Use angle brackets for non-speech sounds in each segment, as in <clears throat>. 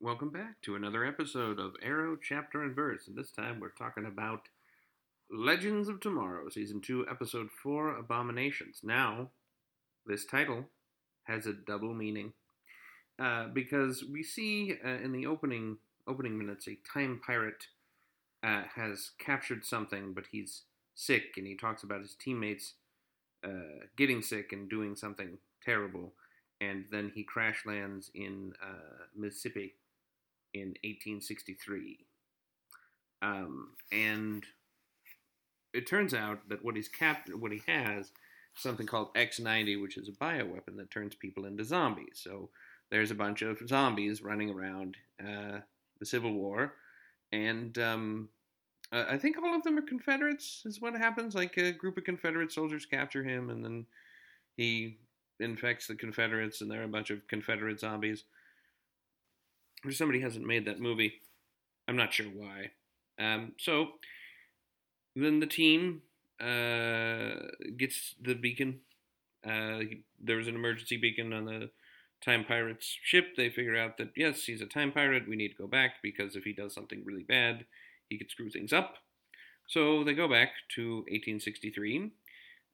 Welcome back to another episode of Arrow Chapter and Verse, and this time we're talking about Legends of Tomorrow, Season 2, Episode 4, Abominations. Now, this title has a double meaning uh, because we see uh, in the opening opening minutes a time pirate uh, has captured something, but he's sick, and he talks about his teammates uh, getting sick and doing something terrible, and then he crash lands in uh, Mississippi in 1863. Um, and it turns out that what he's cap- what he has something called X90, which is a bioweapon that turns people into zombies. So there's a bunch of zombies running around uh, the Civil War, and um, I think all of them are Confederates. Is what happens. Like a group of Confederate soldiers capture him, and then he infects the Confederates, and there are a bunch of Confederate zombies or somebody hasn't made that movie. I'm not sure why. Um, so then the team uh, gets the beacon. Uh, there was an emergency beacon on the Time Pirate's ship. They figure out that yes, he's a Time Pirate. We need to go back because if he does something really bad, he could screw things up. So they go back to 1863.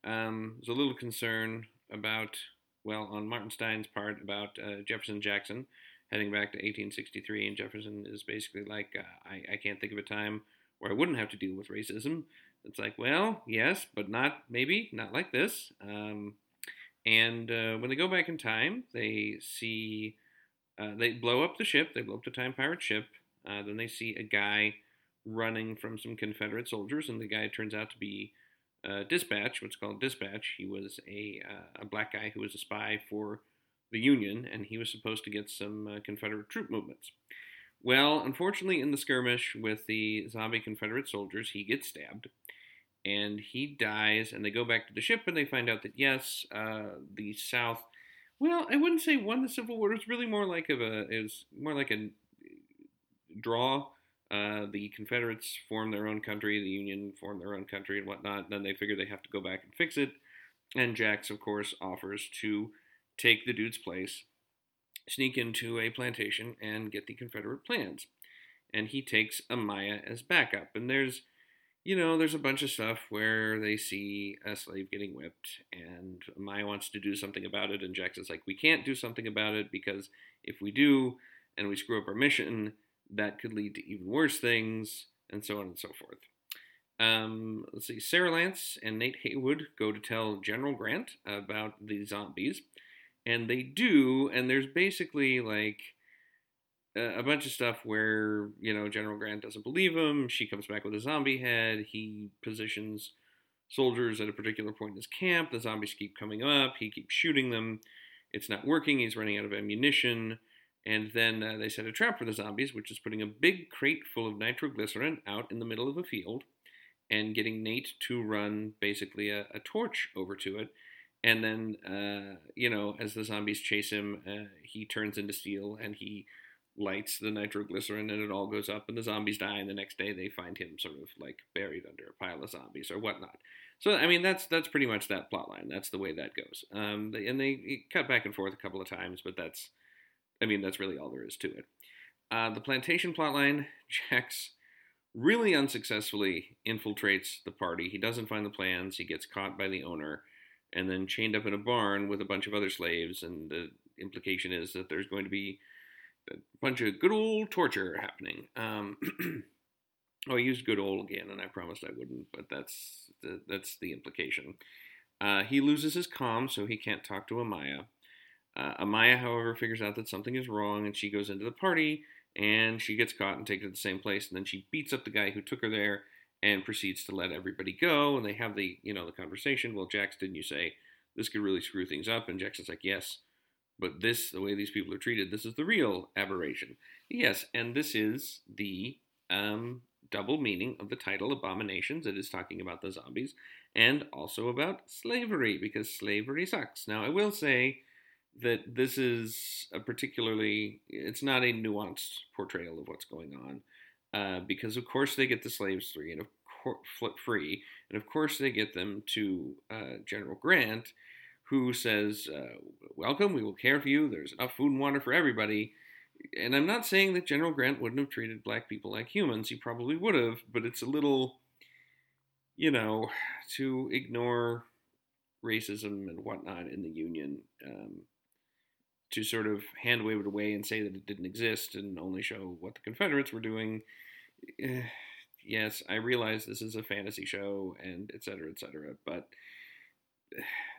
Um, there's a little concern about, well, on Martin Stein's part, about uh, Jefferson Jackson heading back to 1863, and Jefferson is basically like, uh, I, I can't think of a time where I wouldn't have to deal with racism. It's like, well, yes, but not maybe not like this. Um, and uh, when they go back in time, they see uh, they blow up the ship. They blow up the time pirate ship. Uh, then they see a guy running from some Confederate soldiers, and the guy turns out to be uh, Dispatch, what's called Dispatch. He was a uh, a black guy who was a spy for the Union, and he was supposed to get some uh, Confederate troop movements. Well, unfortunately, in the skirmish with the zombie Confederate soldiers, he gets stabbed and he dies. And they go back to the ship and they find out that, yes, uh, the South. Well, I wouldn't say won the Civil War. It was really more like of a. It was more like a draw. Uh, the Confederates formed their own country. The Union formed their own country and whatnot. And then they figure they have to go back and fix it. And Jax, of course, offers to take the dude's place, sneak into a plantation, and get the Confederate plans. And he takes Amaya as backup. And there's, you know, there's a bunch of stuff where they see a slave getting whipped, and Amaya wants to do something about it, and Jackson's like, we can't do something about it because if we do and we screw up our mission, that could lead to even worse things, and so on and so forth. Um, let's see, Sara Lance and Nate Heywood go to tell General Grant about the zombies, and they do and there's basically like a bunch of stuff where you know general grant doesn't believe him she comes back with a zombie head he positions soldiers at a particular point in his camp the zombies keep coming up he keeps shooting them it's not working he's running out of ammunition and then uh, they set a trap for the zombies which is putting a big crate full of nitroglycerin out in the middle of a field and getting nate to run basically a, a torch over to it and then uh, you know as the zombies chase him uh, he turns into steel and he lights the nitroglycerin and it all goes up and the zombies die. And the next day they find him sort of like buried under a pile of zombies or whatnot. So i mean that's that's pretty much that plot line. That's the way that goes. Um, they, and they cut back and forth a couple of times but that's i mean that's really all there is to it. Uh, the plantation plotline <laughs> jax really unsuccessfully infiltrates the party. He doesn't find the plans. He gets caught by the owner and then chained up in a barn with a bunch of other slaves. And the implication is that there's going to be a bunch of good old torture happening. Um, <clears throat> oh, I used good old again, and I promised I wouldn't, but that's the, that's the implication. Uh, he loses his comm, so he can't talk to Amaya. Uh, Amaya, however, figures out that something is wrong, and she goes into the party, and she gets caught and taken to the same place, and then she beats up the guy who took her there, and proceeds to let everybody go. And they have the, you know, the conversation. Well, Jax, didn't you say this could really screw things up? And Jackson's like, yes, but this, the way these people are treated, this is the real aberration. Yes, and this is the um, double meaning of the title Abominations. It is talking about the zombies and also about slavery because slavery sucks. Now, I will say that this is a particularly, it's not a nuanced portrayal of what's going on. Uh, because of course they get the slaves free and of course free, and of course they get them to uh, General Grant, who says, uh, "Welcome, we will care for you. There's enough food and water for everybody. and I'm not saying that General Grant wouldn't have treated black people like humans. He probably would have, but it's a little, you know, to ignore racism and whatnot in the Union, um, to sort of hand wave it away and say that it didn't exist and only show what the Confederates were doing. Eh, yes, I realize this is a fantasy show and et cetera, et cetera, but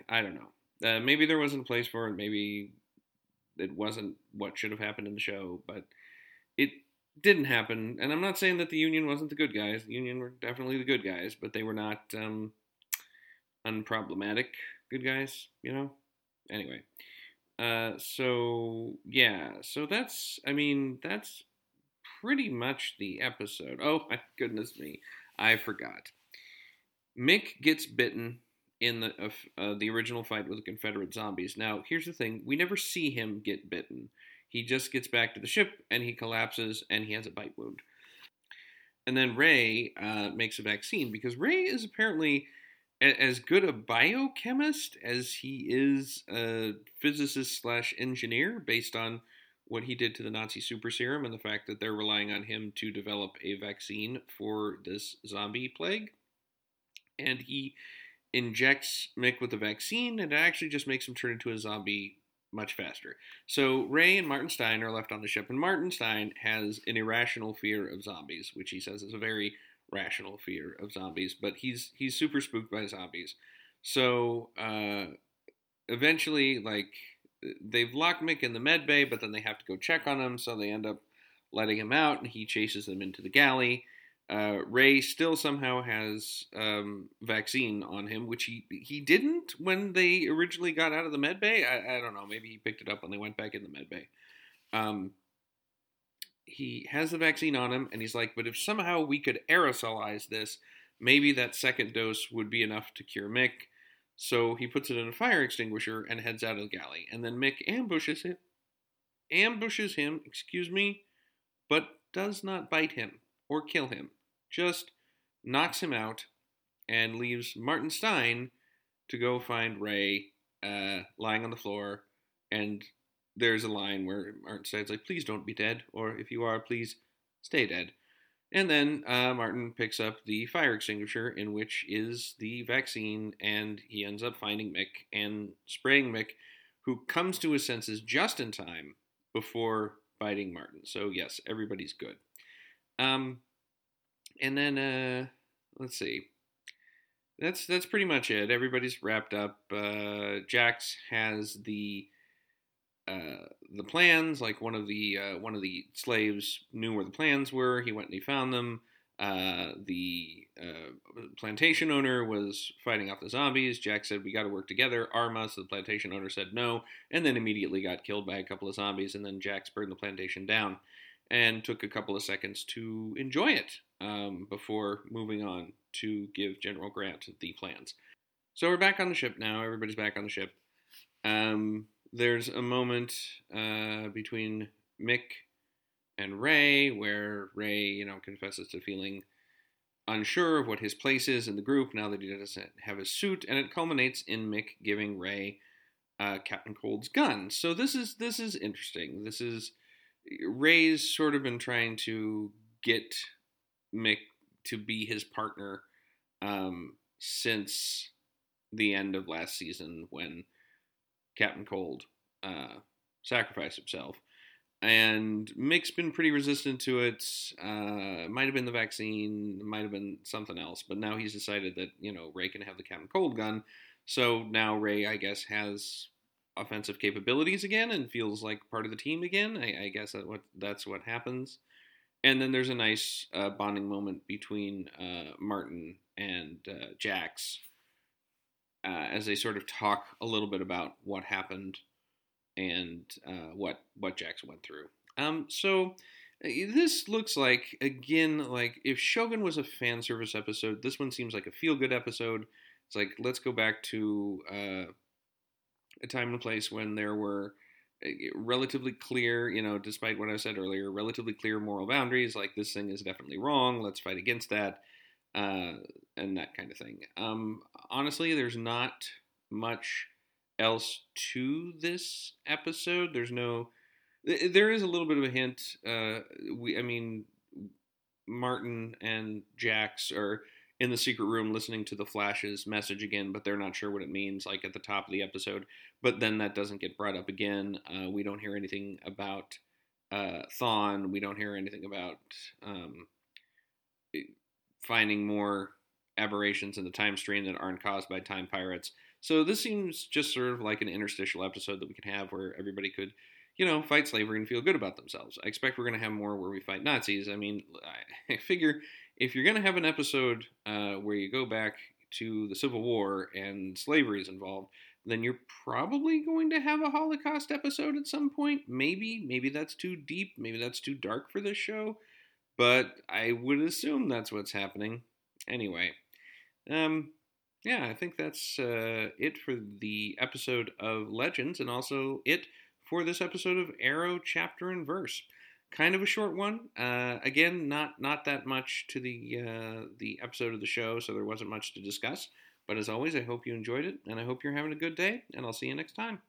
I don't know. Uh, maybe there wasn't a place for it. Maybe it wasn't what should have happened in the show, but it didn't happen. And I'm not saying that the Union wasn't the good guys. The Union were definitely the good guys, but they were not um, unproblematic good guys, you know? Anyway. Uh, so, yeah. So that's, I mean, that's pretty much the episode. Oh, my <laughs> goodness me. I forgot. Mick gets bitten in the uh, the original fight with the Confederate zombies. Now, here's the thing: we never see him get bitten. He just gets back to the ship and he collapses and he has a bite wound. And then Ray uh, makes a vaccine because Ray is apparently as good a biochemist as he is a physicist slash engineer, based on what he did to the Nazi super serum and the fact that they're relying on him to develop a vaccine for this zombie plague. And he injects Mick with the vaccine, and it actually just makes him turn into a zombie much faster. So Ray and Martin Stein are left on the ship, and Martin Stein has an irrational fear of zombies, which he says is a very rational fear of zombies. But he's he's super spooked by zombies. So uh, eventually, like they've locked Mick in the med bay, but then they have to go check on him, so they end up letting him out, and he chases them into the galley. Uh, Ray still somehow has um, vaccine on him, which he he didn't when they originally got out of the med bay. I, I don't know. Maybe he picked it up when they went back in the med bay. Um, he has the vaccine on him, and he's like, "But if somehow we could aerosolize this, maybe that second dose would be enough to cure Mick." So he puts it in a fire extinguisher and heads out of the galley. And then Mick ambushes him, ambushes him, excuse me, but does not bite him or kill him. Just knocks him out and leaves Martin Stein to go find Ray uh, lying on the floor. And there's a line where Martin Stein's like, please don't be dead, or if you are, please stay dead. And then uh, Martin picks up the fire extinguisher, in which is the vaccine, and he ends up finding Mick and spraying Mick, who comes to his senses just in time before biting Martin. So, yes, everybody's good. Um, and then uh, let's see. That's that's pretty much it. Everybody's wrapped up. Uh, Jax has the uh, the plans. Like one of the uh, one of the slaves knew where the plans were. He went and he found them. Uh, the uh, plantation owner was fighting off the zombies. Jack said, "We got to work together." Arma, so the plantation owner said no, and then immediately got killed by a couple of zombies. And then Jax burned the plantation down and took a couple of seconds to enjoy it um, before moving on to give General Grant the plans. So we're back on the ship now. Everybody's back on the ship. Um, there's a moment uh, between Mick and Ray where Ray, you know, confesses to feeling unsure of what his place is in the group now that he doesn't have his suit, and it culminates in Mick giving Ray uh, Captain Cold's gun. So this is this is interesting. This is Ray's sort of been trying to get Mick to be his partner um, since the end of last season when Captain Cold uh, sacrificed himself. And Mick's been pretty resistant to it. Uh, might have been the vaccine, might have been something else, but now he's decided that you know Ray can have the Captain Cold gun. So now Ray, I guess, has offensive capabilities again and feels like part of the team again. I, I guess that what that's what happens. And then there's a nice uh, bonding moment between uh, Martin and uh, Jax uh, as they sort of talk a little bit about what happened and uh, what what Jax went through. Um, so uh, this looks like again like if Shogun was a fan service episode, this one seems like a feel good episode. It's like let's go back to a time and place when there were uh, relatively clear, you know, despite what I said earlier, relatively clear moral boundaries. Like this thing is definitely wrong. Let's fight against that, uh, and that kind of thing. Um, honestly, there's not much else to this episode. There's no there is a little bit of a hint. Uh, we, I mean, Martin and Jax are in the secret room listening to the Flash's message again, but they're not sure what it means, like at the top of the episode. But then that doesn't get brought up again. Uh, we don't hear anything about uh, Thawne. We don't hear anything about um, finding more aberrations in the time stream that aren't caused by time pirates. So this seems just sort of like an interstitial episode that we can have where everybody could, you know, fight slavery and feel good about themselves. I expect we're going to have more where we fight Nazis. I mean, <laughs> I figure if you're going to have an episode uh, where you go back to the Civil War and slavery is involved, then you're probably going to have a Holocaust episode at some point. Maybe, maybe that's too deep. Maybe that's too dark for this show. But I would assume that's what's happening. Anyway, um, yeah, I think that's uh, it for the episode of Legends, and also it for this episode of Arrow Chapter and Verse kind of a short one. Uh, again, not not that much to the uh, the episode of the show, so there wasn't much to discuss. But as always, I hope you enjoyed it, and I hope you're having a good day, and I'll see you next time.